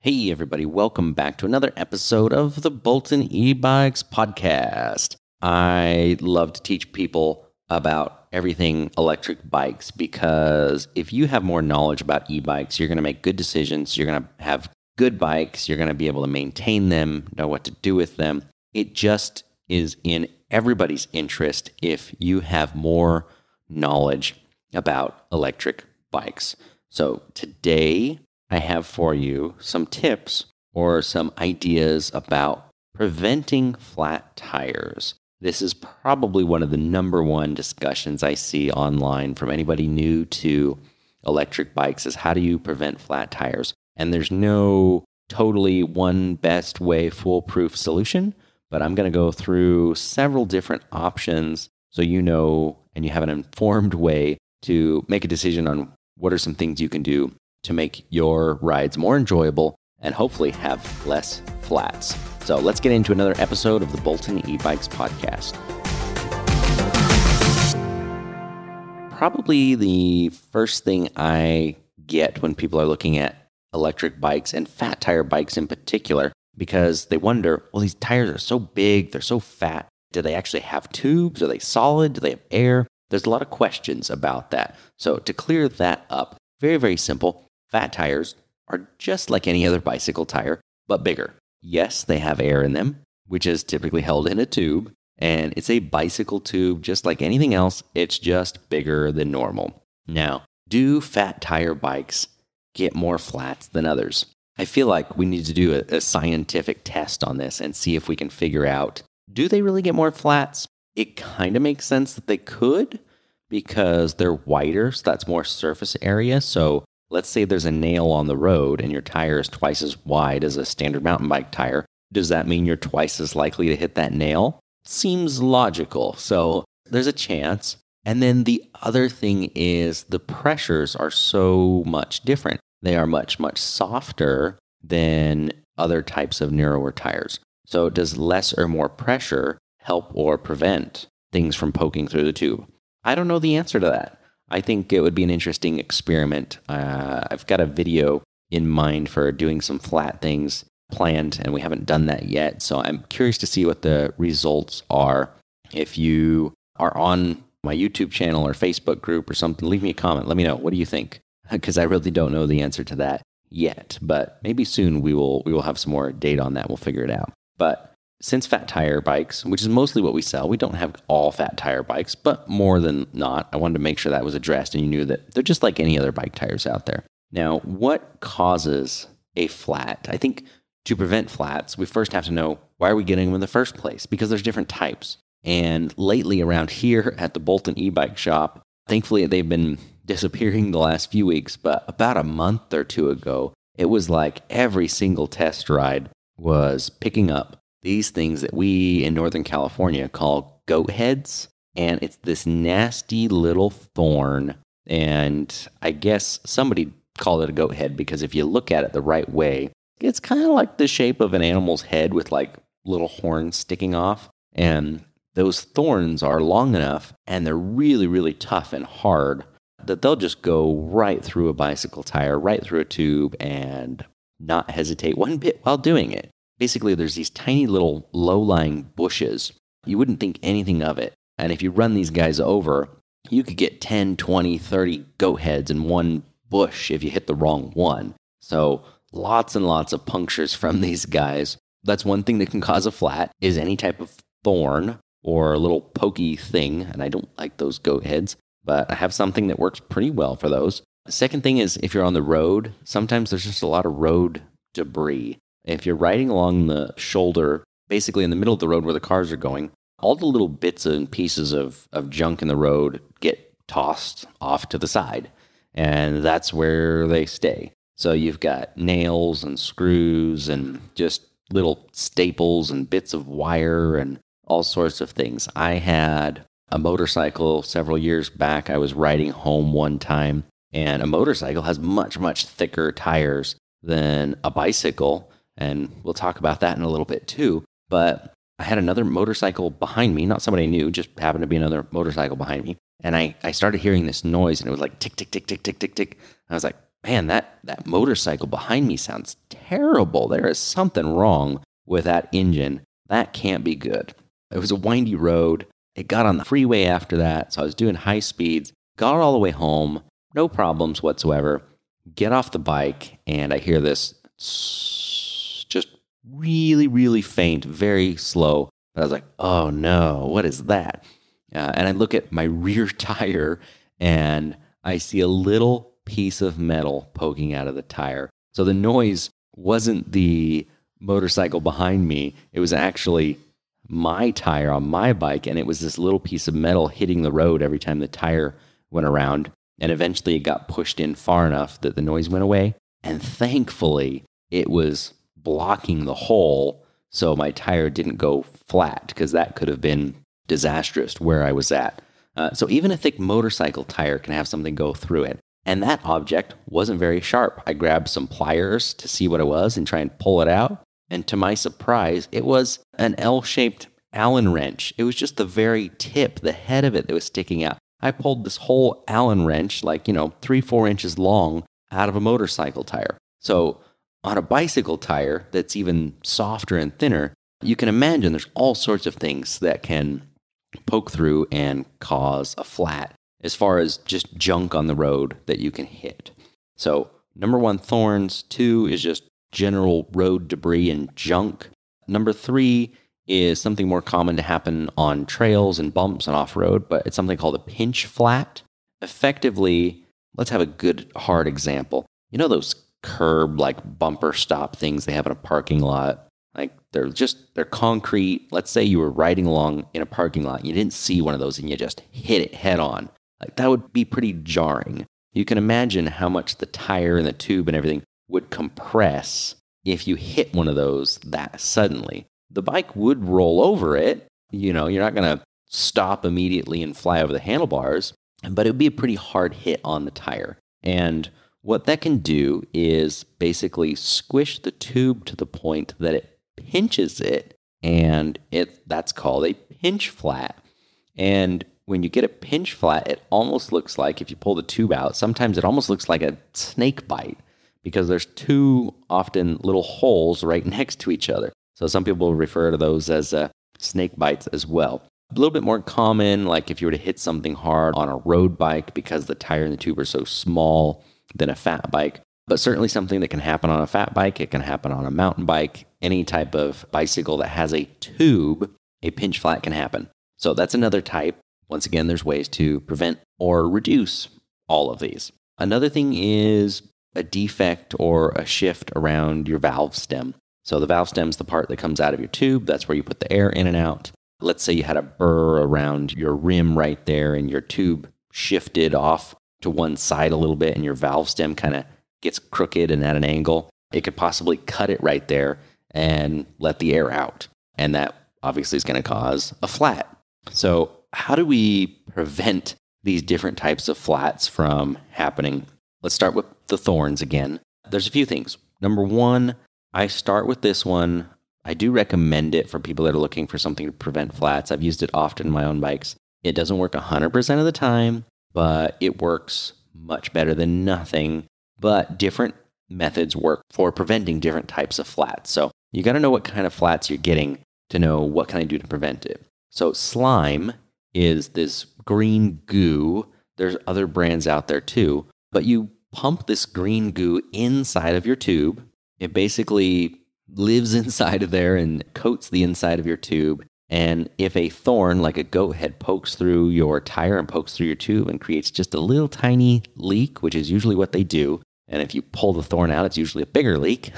Hey, everybody, welcome back to another episode of the Bolton e Bikes podcast. I love to teach people about everything electric bikes because if you have more knowledge about e bikes, you're going to make good decisions. You're going to have good bikes. You're going to be able to maintain them, know what to do with them. It just is in everybody's interest if you have more knowledge about electric bikes. So today, I have for you some tips or some ideas about preventing flat tires. This is probably one of the number one discussions I see online from anybody new to electric bikes is how do you prevent flat tires? And there's no totally one best way foolproof solution, but I'm going to go through several different options so you know and you have an informed way to make a decision on what are some things you can do to make your rides more enjoyable and hopefully have less flats. So let's get into another episode of the Bolton e Bikes podcast. Probably the first thing I get when people are looking at electric bikes and fat tire bikes in particular, because they wonder, well, these tires are so big, they're so fat. Do they actually have tubes? Are they solid? Do they have air? There's a lot of questions about that. So, to clear that up, very, very simple. Fat tires are just like any other bicycle tire, but bigger. Yes, they have air in them, which is typically held in a tube, and it's a bicycle tube just like anything else, it's just bigger than normal. Now, do fat tire bikes get more flats than others? I feel like we need to do a, a scientific test on this and see if we can figure out do they really get more flats? It kind of makes sense that they could because they're wider, so that's more surface area. So let's say there's a nail on the road and your tire is twice as wide as a standard mountain bike tire. Does that mean you're twice as likely to hit that nail? Seems logical. So there's a chance. And then the other thing is the pressures are so much different. They are much, much softer than other types of narrower tires. So does less or more pressure help or prevent things from poking through the tube? I don't know the answer to that. I think it would be an interesting experiment. Uh, I've got a video in mind for doing some flat things planned, and we haven't done that yet. So I'm curious to see what the results are. If you are on my YouTube channel or Facebook group or something, leave me a comment. Let me know. What do you think? Because I really don't know the answer to that yet, but maybe soon we will we will have some more data on that. We'll figure it out. But since fat tire bikes, which is mostly what we sell, we don't have all fat tire bikes, but more than not, I wanted to make sure that was addressed and you knew that they're just like any other bike tires out there. Now, what causes a flat? I think to prevent flats, we first have to know why are we getting them in the first place? Because there's different types. And lately around here at the Bolton e-bike shop, thankfully they've been disappearing the last few weeks, but about a month or two ago, it was like every single test ride was picking up these things that we in Northern California call goat heads. And it's this nasty little thorn. And I guess somebody called it a goat head because if you look at it the right way, it's kind of like the shape of an animal's head with like little horns sticking off. And those thorns are long enough and they're really, really tough and hard that they'll just go right through a bicycle tire, right through a tube, and not hesitate one bit while doing it basically there's these tiny little low-lying bushes. You wouldn't think anything of it. And if you run these guys over, you could get 10, 20, 30 goat heads in one bush if you hit the wrong one. So lots and lots of punctures from these guys. That's one thing that can cause a flat is any type of thorn or a little pokey thing. And I don't like those goat heads, but I have something that works pretty well for those. Second thing is if you're on the road, sometimes there's just a lot of road debris. If you're riding along the shoulder, basically in the middle of the road where the cars are going, all the little bits and pieces of, of junk in the road get tossed off to the side. And that's where they stay. So you've got nails and screws and just little staples and bits of wire and all sorts of things. I had a motorcycle several years back. I was riding home one time, and a motorcycle has much, much thicker tires than a bicycle. And we'll talk about that in a little bit too. But I had another motorcycle behind me, not somebody I knew, just happened to be another motorcycle behind me. And I, I started hearing this noise and it was like tick, tick, tick, tick, tick, tick, tick. I was like, man, that, that motorcycle behind me sounds terrible. There is something wrong with that engine. That can't be good. It was a windy road. It got on the freeway after that, so I was doing high speeds, got all the way home, no problems whatsoever. Get off the bike, and I hear this just really, really faint, very slow. But I was like, oh no, what is that? Uh, and I look at my rear tire, and I see a little piece of metal poking out of the tire. So the noise wasn't the motorcycle behind me, it was actually my tire on my bike. And it was this little piece of metal hitting the road every time the tire went around. And eventually it got pushed in far enough that the noise went away. And thankfully, it was blocking the hole so my tire didn't go flat because that could have been disastrous where I was at. Uh, so even a thick motorcycle tire can have something go through it. And that object wasn't very sharp. I grabbed some pliers to see what it was and try and pull it out. And to my surprise, it was an L shaped Allen wrench. It was just the very tip, the head of it that was sticking out. I pulled this whole Allen wrench, like, you know, three, four inches long, out of a motorcycle tire. So on a bicycle tire that's even softer and thinner, you can imagine there's all sorts of things that can poke through and cause a flat as far as just junk on the road that you can hit. So, number one, thorns. Two is just general road debris and junk. Number three is something more common to happen on trails and bumps and off road, but it's something called a pinch flat. Effectively, let's have a good hard example. You know those curb like bumper stop things they have in a parking lot? Like they're just they're concrete. Let's say you were riding along in a parking lot, and you didn't see one of those and you just hit it head on. Like that would be pretty jarring. You can imagine how much the tire and the tube and everything would compress if you hit one of those that suddenly. The bike would roll over it. You know, you're not going to stop immediately and fly over the handlebars, but it would be a pretty hard hit on the tire. And what that can do is basically squish the tube to the point that it pinches it, and it that's called a pinch flat. And when you get a pinch flat, it almost looks like if you pull the tube out, sometimes it almost looks like a snake bite because there's two often little holes right next to each other. So some people refer to those as uh, snake bites as well. A little bit more common, like if you were to hit something hard on a road bike because the tire and the tube are so small than a fat bike. But certainly something that can happen on a fat bike, it can happen on a mountain bike, any type of bicycle that has a tube, a pinch flat can happen. So that's another type. Once again, there's ways to prevent or reduce all of these. Another thing is a defect or a shift around your valve stem. So the valve stem is the part that comes out of your tube. That's where you put the air in and out. Let's say you had a burr around your rim right there and your tube shifted off to one side a little bit and your valve stem kind of gets crooked and at an angle. It could possibly cut it right there and let the air out. And that obviously is going to cause a flat. So how do we prevent these different types of flats from happening? Let's start with the thorns again. There's a few things. Number one, I start with this one. I do recommend it for people that are looking for something to prevent flats. I've used it often in my own bikes. It doesn't work 100% of the time, but it works much better than nothing. But different methods work for preventing different types of flats. So you got to know what kind of flats you're getting to know what can I do to prevent it. So slime is this green goo. There's other brands out there too, but you pump this green goo inside of your tube. It basically lives inside of there and coats the inside of your tube. And if a thorn, like a goat head, pokes through your tire and pokes through your tube and creates just a little tiny leak, which is usually what they do, and if you pull the thorn out, it's usually a bigger leak,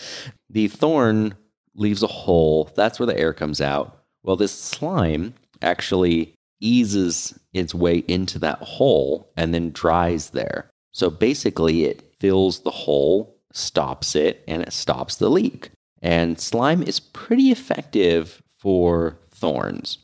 the thorn leaves a hole. That's where the air comes out. Well, this slime actually eases its way into that hole and then dries there. So basically, it fills the hole, stops it, and it stops the leak. And slime is pretty effective for thorns.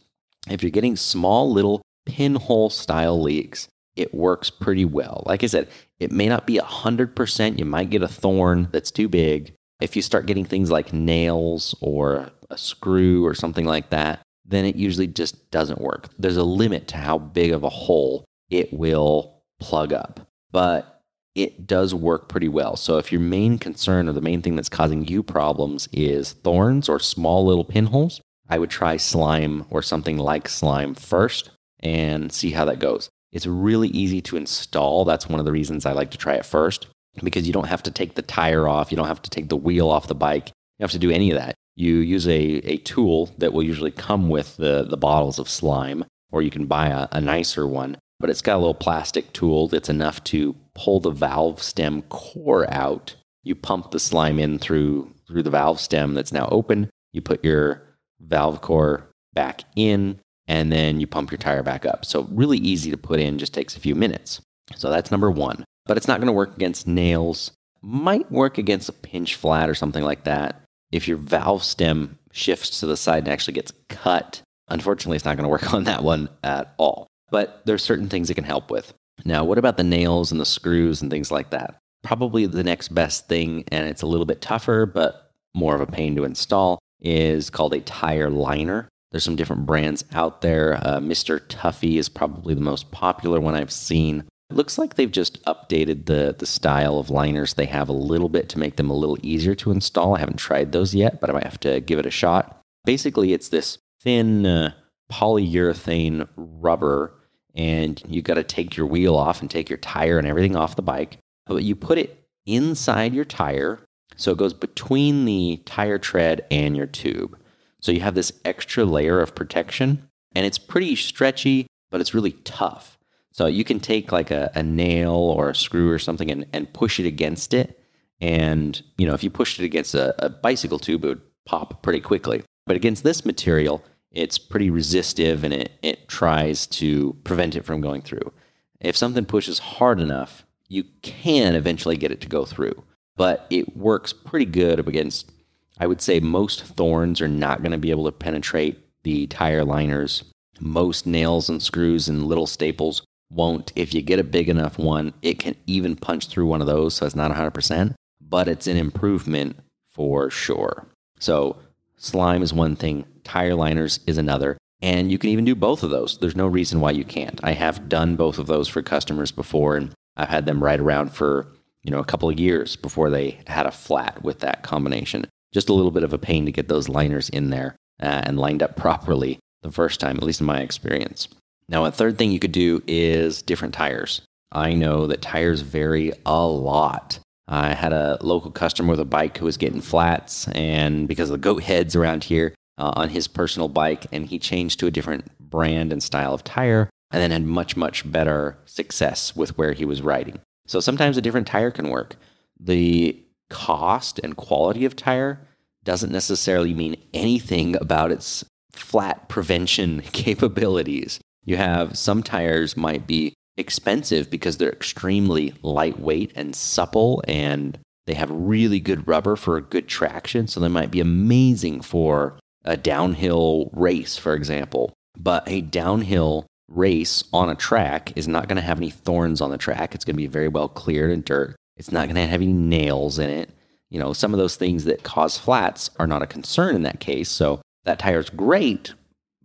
If you're getting small little pinhole style leaks, it works pretty well. Like I said, it may not be 100%. You might get a thorn that's too big. If you start getting things like nails or a screw or something like that, then it usually just doesn't work. There's a limit to how big of a hole it will plug up. But it does work pretty well. So if your main concern or the main thing that's causing you problems is thorns or small little pinholes, I would try slime or something like slime first and see how that goes. It's really easy to install. That's one of the reasons I like to try it first because you don't have to take the tire off, you don't have to take the wheel off the bike. You have to do any of that. You use a, a tool that will usually come with the, the bottles of slime, or you can buy a, a nicer one, but it's got a little plastic tool that's enough to pull the valve stem core out. You pump the slime in through through the valve stem that's now open. You put your valve core back in, and then you pump your tire back up. So, really easy to put in, just takes a few minutes. So, that's number one. But it's not going to work against nails. Might work against a pinch flat or something like that. If your valve stem shifts to the side and actually gets cut, unfortunately, it's not going to work on that one at all. But there's certain things it can help with. Now, what about the nails and the screws and things like that? Probably the next best thing, and it's a little bit tougher, but more of a pain to install, is called a tire liner. There's some different brands out there. Uh, Mr. Tuffy is probably the most popular one I've seen. It looks like they've just updated the the style of liners they have a little bit to make them a little easier to install. I haven't tried those yet, but I might have to give it a shot. Basically, it's this thin uh, polyurethane rubber, and you got to take your wheel off and take your tire and everything off the bike. But you put it inside your tire, so it goes between the tire tread and your tube. So you have this extra layer of protection, and it's pretty stretchy, but it's really tough. So you can take like a, a nail or a screw or something and, and push it against it. And, you know, if you pushed it against a, a bicycle tube, it would pop pretty quickly. But against this material, it's pretty resistive and it, it tries to prevent it from going through. If something pushes hard enough, you can eventually get it to go through. But it works pretty good against I would say most thorns are not going to be able to penetrate the tire liners. Most nails and screws and little staples won't. If you get a big enough one, it can even punch through one of those, so it's not 100%, but it's an improvement for sure. So, slime is one thing, tire liners is another, and you can even do both of those. There's no reason why you can't. I have done both of those for customers before, and I've had them ride around for you know a couple of years before they had a flat with that combination just a little bit of a pain to get those liners in there uh, and lined up properly the first time, at least in my experience. Now, a third thing you could do is different tires. I know that tires vary a lot. I had a local customer with a bike who was getting flats, and because of the goat heads around here uh, on his personal bike, and he changed to a different brand and style of tire, and then had much, much better success with where he was riding. So sometimes a different tire can work. The cost and quality of tire doesn't necessarily mean anything about its flat prevention capabilities. You have some tires might be expensive because they're extremely lightweight and supple and they have really good rubber for good traction. So they might be amazing for a downhill race, for example. But a downhill race on a track is not going to have any thorns on the track. It's going to be very well cleared and dirt. It's not going to have any nails in it. You know, some of those things that cause flats are not a concern in that case. So that tire is great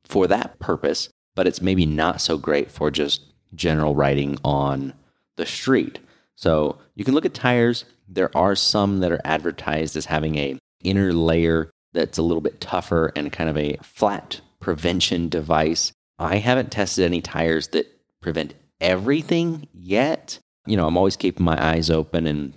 for that purpose, but it's maybe not so great for just general riding on the street. So you can look at tires. There are some that are advertised as having a inner layer that's a little bit tougher and kind of a flat prevention device. I haven't tested any tires that prevent everything yet, you know, I'm always keeping my eyes open and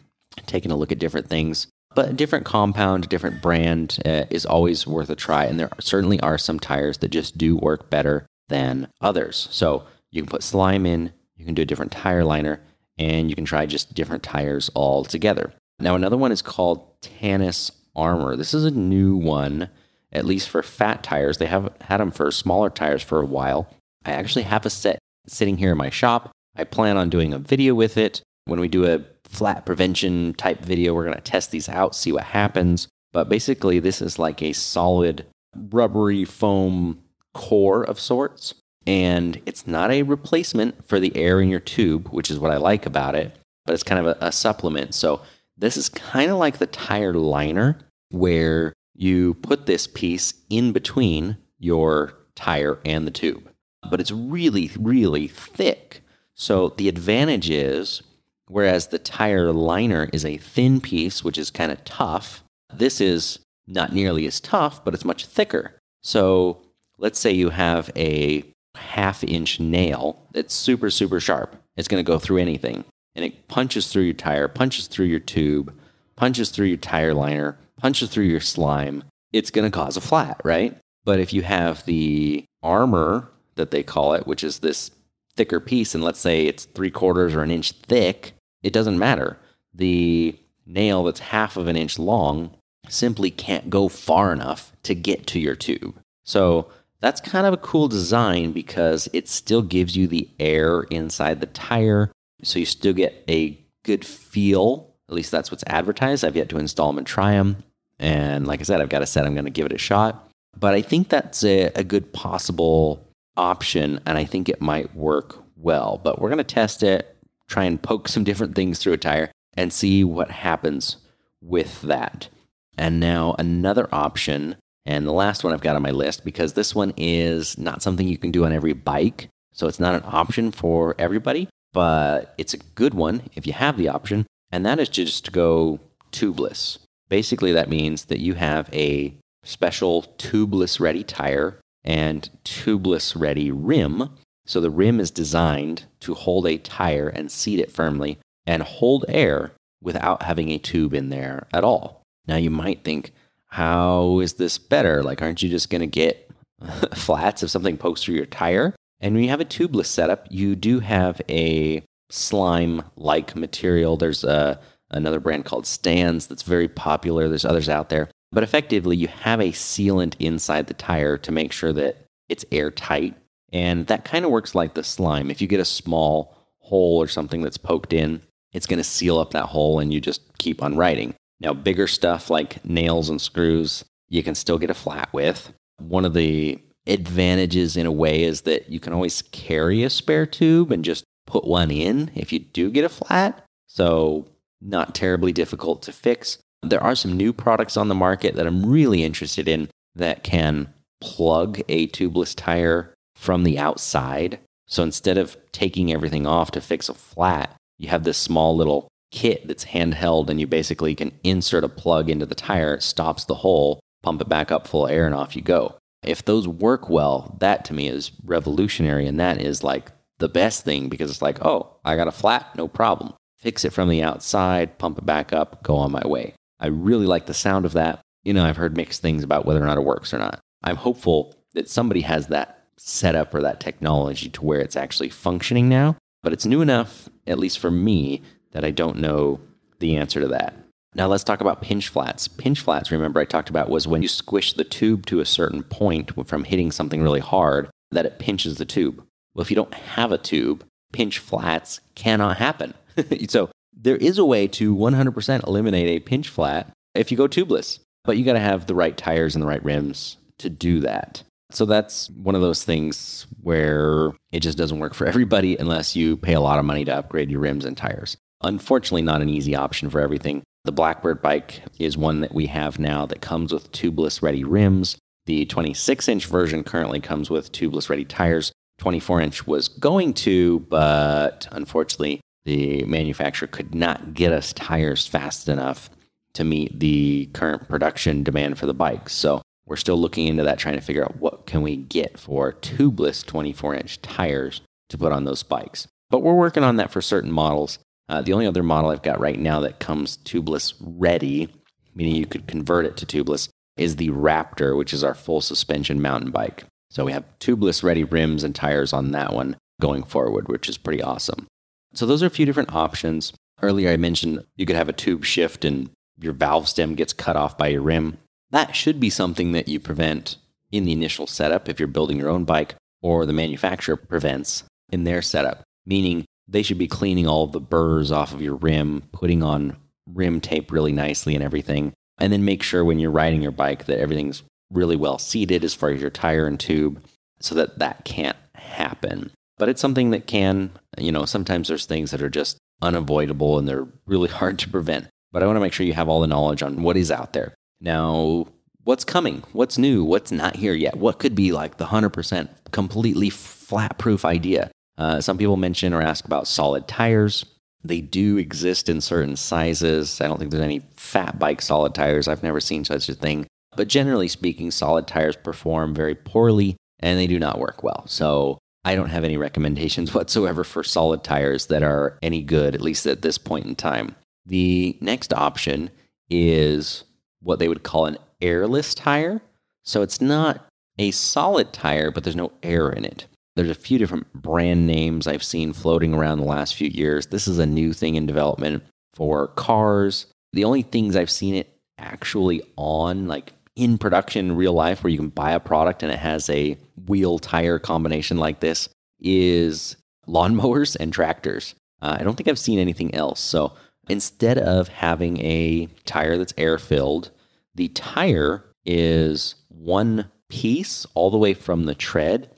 taking a look at different things. But a different compound, different brand uh, is always worth a try. And there certainly are some tires that just do work better than others. So you can put slime in, you can do a different tire liner, and you can try just different tires all together. Now, another one is called Tannus Armor. This is a new one, at least for fat tires. They have had them for smaller tires for a while. I actually have a set sitting here in my shop. I plan on doing a video with it. When we do a flat prevention type video, we're going to test these out, see what happens. But basically, this is like a solid rubbery foam core of sorts. And it's not a replacement for the air in your tube, which is what I like about it, but it's kind of a, a supplement. So this is kind of like the tire liner, where you put this piece in between your tire and the tube. But it's really, really thick. So the advantage is whereas the tire liner is a thin piece, which is kind of tough. This is not nearly as tough, but it's much thicker. So let's say you have a half inch nail that's super, super sharp. It's going to go through anything. And it punches through your tire, punches through your tube, punches through your tire liner, punches through your slime. It's going to cause a flat, right? But if you have the armor that they call it, which is this thicker piece, and let's say it's three quarters or an inch thick, it doesn't matter. The nail that's half of an inch long simply can't go far enough to get to your tube. So that's kind of a cool design because it still gives you the air inside the tire. So you still get a good feel. At least that's what's advertised. I've yet to install them and try them. And like I said, I've got a set. I'm going to give it a shot. But I think that's a, a good possible option. And I think it might work well. But we're going to test it, try and poke some different things through a tire and see what happens with that. And now another option and the last one I've got on my list, because this one is not something you can do on every bike. So it's not an option for everybody, but it's a good one if you have the option. And that is just to go tubeless. Basically, that means that you have a special tubeless ready tire and tubeless ready rim. So the rim is designed to hold a tire and seat it firmly and hold air without having a tube in there at all. Now, you might think, how is this better? Like, aren't you just going to get flats if something pokes through your tire? And when you have a tubeless setup, you do have a slime like material. There's a, another brand called Stans that's very popular. There's others out there. But effectively, you have a sealant inside the tire to make sure that it's airtight. And that kind of works like the slime. If you get a small hole or something that's poked in, it's going to seal up that hole and you just keep on riding. Now, bigger stuff like nails and screws, you can still get a flat with. One of the advantages, in a way, is that you can always carry a spare tube and just put one in if you do get a flat. So, not terribly difficult to fix. There are some new products on the market that I'm really interested in that can plug a tubeless tire from the outside. So instead of taking everything off to fix a flat, you have this small little kit that's handheld and you basically can insert a plug into the tire, it stops the hole, pump it back up full of air, and off you go. If those work well, that to me is revolutionary. And that is like the best thing because it's like, oh, I got a flat, no problem. Fix it from the outside, pump it back up, go on my way. I really like the sound of that. You know, I've heard mixed things about whether or not it works or not. I'm hopeful that somebody has that setup or that technology to where it's actually functioning now, but it's new enough, at least for me, that I don't know the answer to that. Now let's talk about pinch flats. Pinch flats, remember I talked about, was when you squish the tube to a certain point from hitting something really hard that it pinches the tube. Well, if you don't have a tube, pinch flats cannot happen. so there is a way to 100% eliminate a pinch flat if you go tubeless, but you got to have the right tires and the right rims to do that. So that's one of those things where it just doesn't work for everybody unless you pay a lot of money to upgrade your rims and tires. Unfortunately, not an easy option for everything. The Blackbird bike is one that we have now that comes with tubeless ready rims. The 26 inch version currently comes with tubeless ready tires. 24 inch was going to, but unfortunately, the manufacturer could not get us tires fast enough to meet the current production demand for the bike. So we're still looking into that, trying to figure out what can we get for tubeless 24 inch tires to put on those bikes. But we're working on that for certain models. Uh, the only other model I've got right now that comes tubeless ready, meaning you could convert it to tubeless, is the Raptor, which is our full suspension mountain bike. So we have tubeless ready rims and tires on that one going forward, which is pretty awesome. So those are a few different options. Earlier I mentioned you could have a tube shift and your valve stem gets cut off by your rim. That should be something that you prevent in the initial setup if you're building your own bike, or the manufacturer prevents in their setup, meaning they should be cleaning all the burrs off of your rim, putting on rim tape really nicely and everything. And then make sure when you're riding your bike that everything's really well seated as far as your tire and tube so that that can't happen. But it's something that can, you know, sometimes there's things that are just unavoidable and they're really hard to prevent. But I want to make sure you have all the knowledge on what is out there. Now, what's coming? What's new? What's not here yet? What could be like the 100% completely flat proof idea? Uh, some people mention or ask about solid tires. They do exist in certain sizes. I don't think there's any fat bike solid tires. I've never seen such a thing. But generally speaking, solid tires perform very poorly and they do not work well. So I don't have any recommendations whatsoever for solid tires that are any good, at least at this point in time. The next option is what they would call an airless tire. So it's not a solid tire, but there's no air in it. There's a few different brand names I've seen floating around the last few years. This is a new thing in development for cars. The only things I've seen it actually on, like in production in real life, where you can buy a product and it has a wheel tire combination like this, is lawnmowers and tractors. Uh, I don't think I've seen anything else. So instead of having a tire that's air filled, the tire is one piece all the way from the tread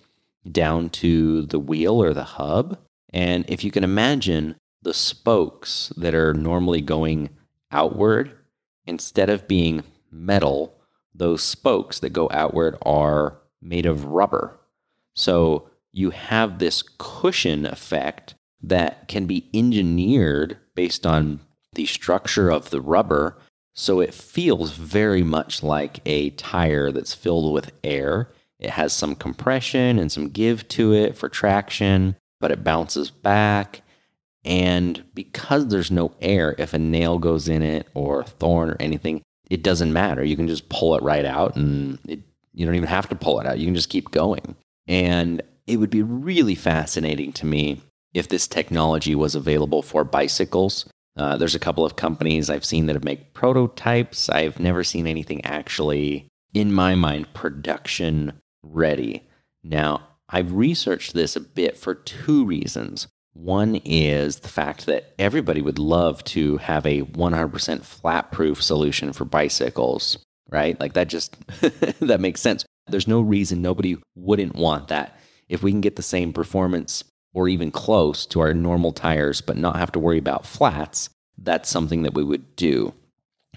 down to the wheel or the hub. And if you can imagine the spokes that are normally going outward, instead of being metal, those spokes that go outward are made of rubber. So you have this cushion effect that can be engineered based on the structure of the rubber. So it feels very much like a tire that's filled with air it has some compression and some give to it for traction, but it bounces back. And because there's no air, if a nail goes in it or a thorn or anything, it doesn't matter. You can just pull it right out and it, you don't even have to pull it out. You can just keep going. And it would be really fascinating to me if this technology was available for bicycles. Uh, there's a couple of companies I've seen that have made prototypes. I've never seen anything actually, in my mind, production ready. Now, I've researched this a bit for two reasons. One is the fact that everybody would love to have a 100% flat proof solution for bicycles, right? Like that just that makes sense. There's no reason nobody wouldn't want that. If we can get the same performance or even close to our normal tires but not have to worry about flats, that's something that we would do.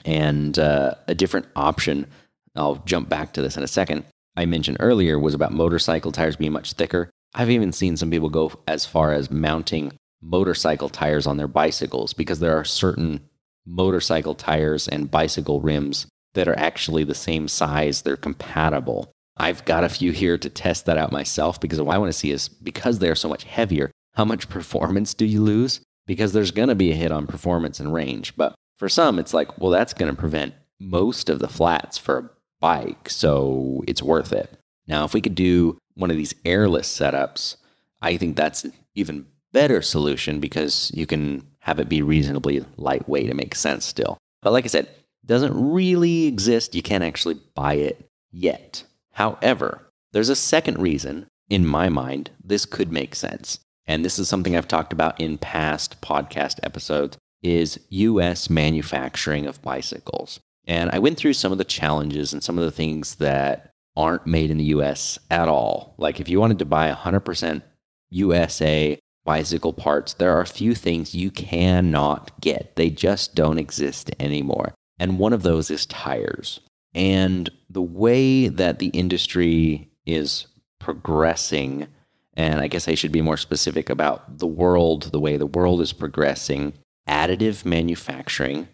And uh, a different option, I'll jump back to this in a second, I mentioned earlier was about motorcycle tires being much thicker. I've even seen some people go as far as mounting motorcycle tires on their bicycles because there are certain motorcycle tires and bicycle rims that are actually the same size, they're compatible. I've got a few here to test that out myself because what I want to see is because they're so much heavier, how much performance do you lose? Because there's going to be a hit on performance and range. But for some, it's like, well, that's going to prevent most of the flats for a bike, so it's worth it. Now, if we could do one of these airless setups, I think that's an even better solution because you can have it be reasonably lightweight and make sense still. But like I said, doesn't really exist. You can't actually buy it yet. However, there's a second reason in my mind this could make sense. And this is something I've talked about in past podcast episodes is US manufacturing of bicycles. And I went through some of the challenges and some of the things that aren't made in the US at all. Like if you wanted to buy 100% USA bicycle parts, there are a few things you cannot get. They just don't exist anymore. And one of those is tires. And the way that the industry is progressing, and I guess I should be more specific about the world, the way the world is progressing, additive manufacturing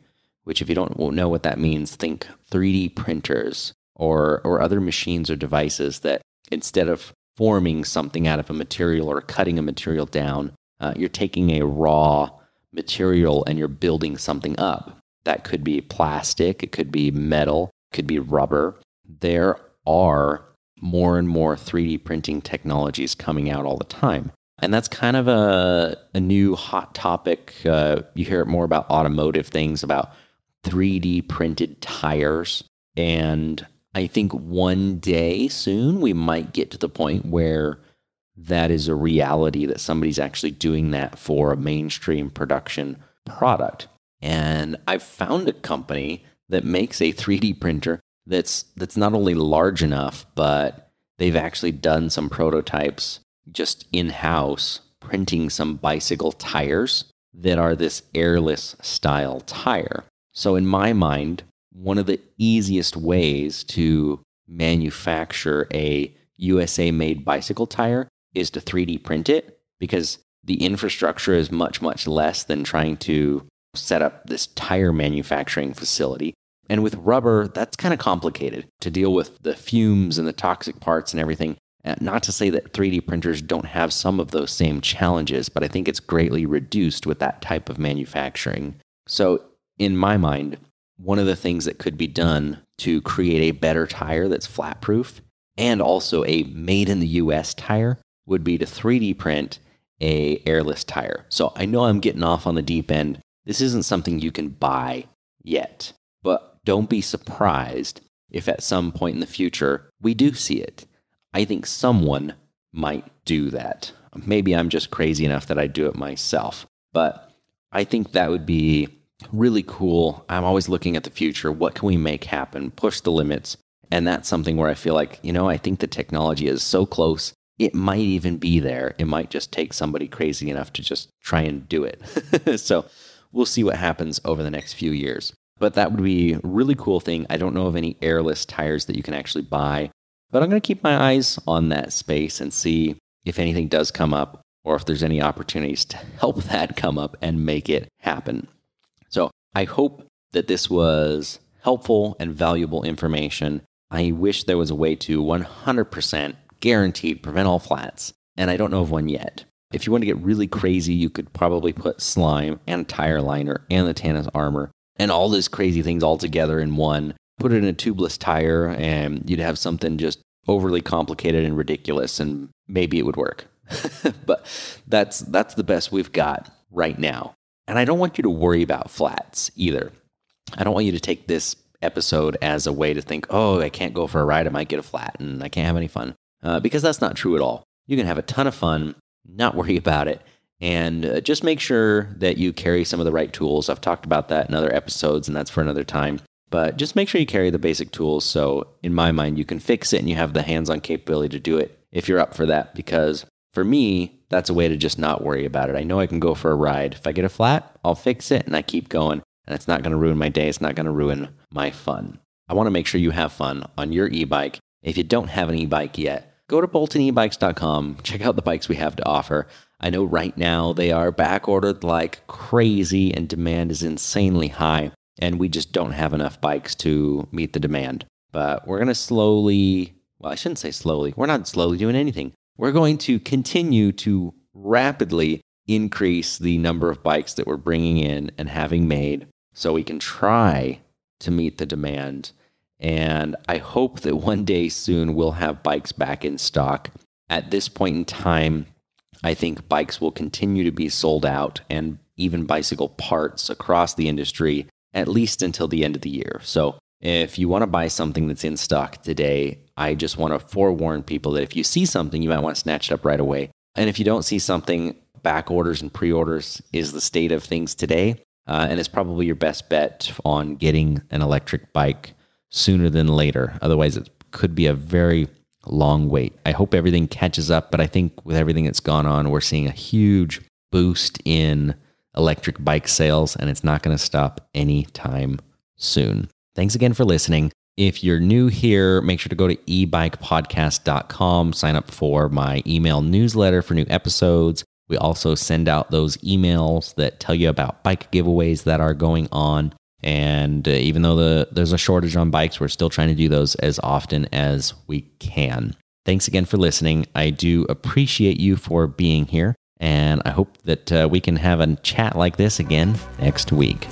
which if you don't know what that means, think 3D printers or, or other machines or devices that instead of forming something out of a material or cutting a material down, uh, you're taking a raw material and you're building something up. That could be plastic, it could be metal, it could be rubber. There are more and more 3D printing technologies coming out all the time. And that's kind of a, a new hot topic. Uh, you hear it more about automotive things, about 3D printed tires. And I think one day soon we might get to the point where that is a reality that somebody's actually doing that for a mainstream production product. And I've found a company that makes a 3D printer that's that's not only large enough, but they've actually done some prototypes just in-house printing some bicycle tires that are this airless style tire. So, in my mind, one of the easiest ways to manufacture a USA made bicycle tire is to 3D print it because the infrastructure is much, much less than trying to set up this tire manufacturing facility. And with rubber, that's kind of complicated to deal with the fumes and the toxic parts and everything. Uh, not to say that 3D printers don't have some of those same challenges, but I think it's greatly reduced with that type of manufacturing. So, in my mind, one of the things that could be done to create a better tire that's flat proof and also a made in the US tire would be to 3D print a airless tire. So I know I'm getting off on the deep end. This isn't something you can buy yet, but don't be surprised if at some point in the future we do see it. I think someone might do that. Maybe I'm just crazy enough that I do it myself, but I think that would be really cool. I'm always looking at the future. What can we make happen? Push the limits. And that's something where I feel like, you know, I think the technology is so close it might even be there. It might just take somebody crazy enough to just try and do it. so we'll see what happens over the next few years. But that would be a really cool thing. I don't know of any airless tires that you can actually buy, but I'm going to keep my eyes on that space and see if anything does come up or if there's any opportunities to help that come up and make it happen. So I hope that this was helpful and valuable information. I wish there was a way to 100% guaranteed prevent all flats, and I don't know of one yet. If you want to get really crazy, you could probably put slime and tire liner and the Tannus armor and all these crazy things all together in one. Put it in a tubeless tire, and you'd have something just overly complicated and ridiculous, and maybe it would work. but that's that's the best we've got right now. And I don't want you to worry about flats either. I don't want you to take this episode as a way to think, oh, I can't go for a ride, I might get a flat, and I can't have any fun uh, because that's not true at all. You can have a ton of fun, not worry about it, and uh, just make sure that you carry some of the right tools. I've talked about that in other episodes, and that's for another time. But just make sure you carry the basic tools so, in my mind, you can fix it and you have the hands on capability to do it if you're up for that. Because for me, that's a way to just not worry about it. I know I can go for a ride. If I get a flat, I'll fix it and I keep going. And it's not going to ruin my day. It's not going to ruin my fun. I want to make sure you have fun on your e bike. If you don't have an e bike yet, go to boltonebikes.com, check out the bikes we have to offer. I know right now they are back ordered like crazy and demand is insanely high, and we just don't have enough bikes to meet the demand. But we're going to slowly, well, I shouldn't say slowly, we're not slowly doing anything. We're going to continue to rapidly increase the number of bikes that we're bringing in and having made so we can try to meet the demand and I hope that one day soon we'll have bikes back in stock. At this point in time, I think bikes will continue to be sold out and even bicycle parts across the industry at least until the end of the year. So if you want to buy something that's in stock today, I just want to forewarn people that if you see something, you might want to snatch it up right away. And if you don't see something, back orders and pre orders is the state of things today. Uh, and it's probably your best bet on getting an electric bike sooner than later. Otherwise, it could be a very long wait. I hope everything catches up, but I think with everything that's gone on, we're seeing a huge boost in electric bike sales, and it's not going to stop anytime soon. Thanks again for listening. If you're new here, make sure to go to ebikepodcast.com, sign up for my email newsletter for new episodes. We also send out those emails that tell you about bike giveaways that are going on. And uh, even though the, there's a shortage on bikes, we're still trying to do those as often as we can. Thanks again for listening. I do appreciate you for being here. And I hope that uh, we can have a chat like this again next week.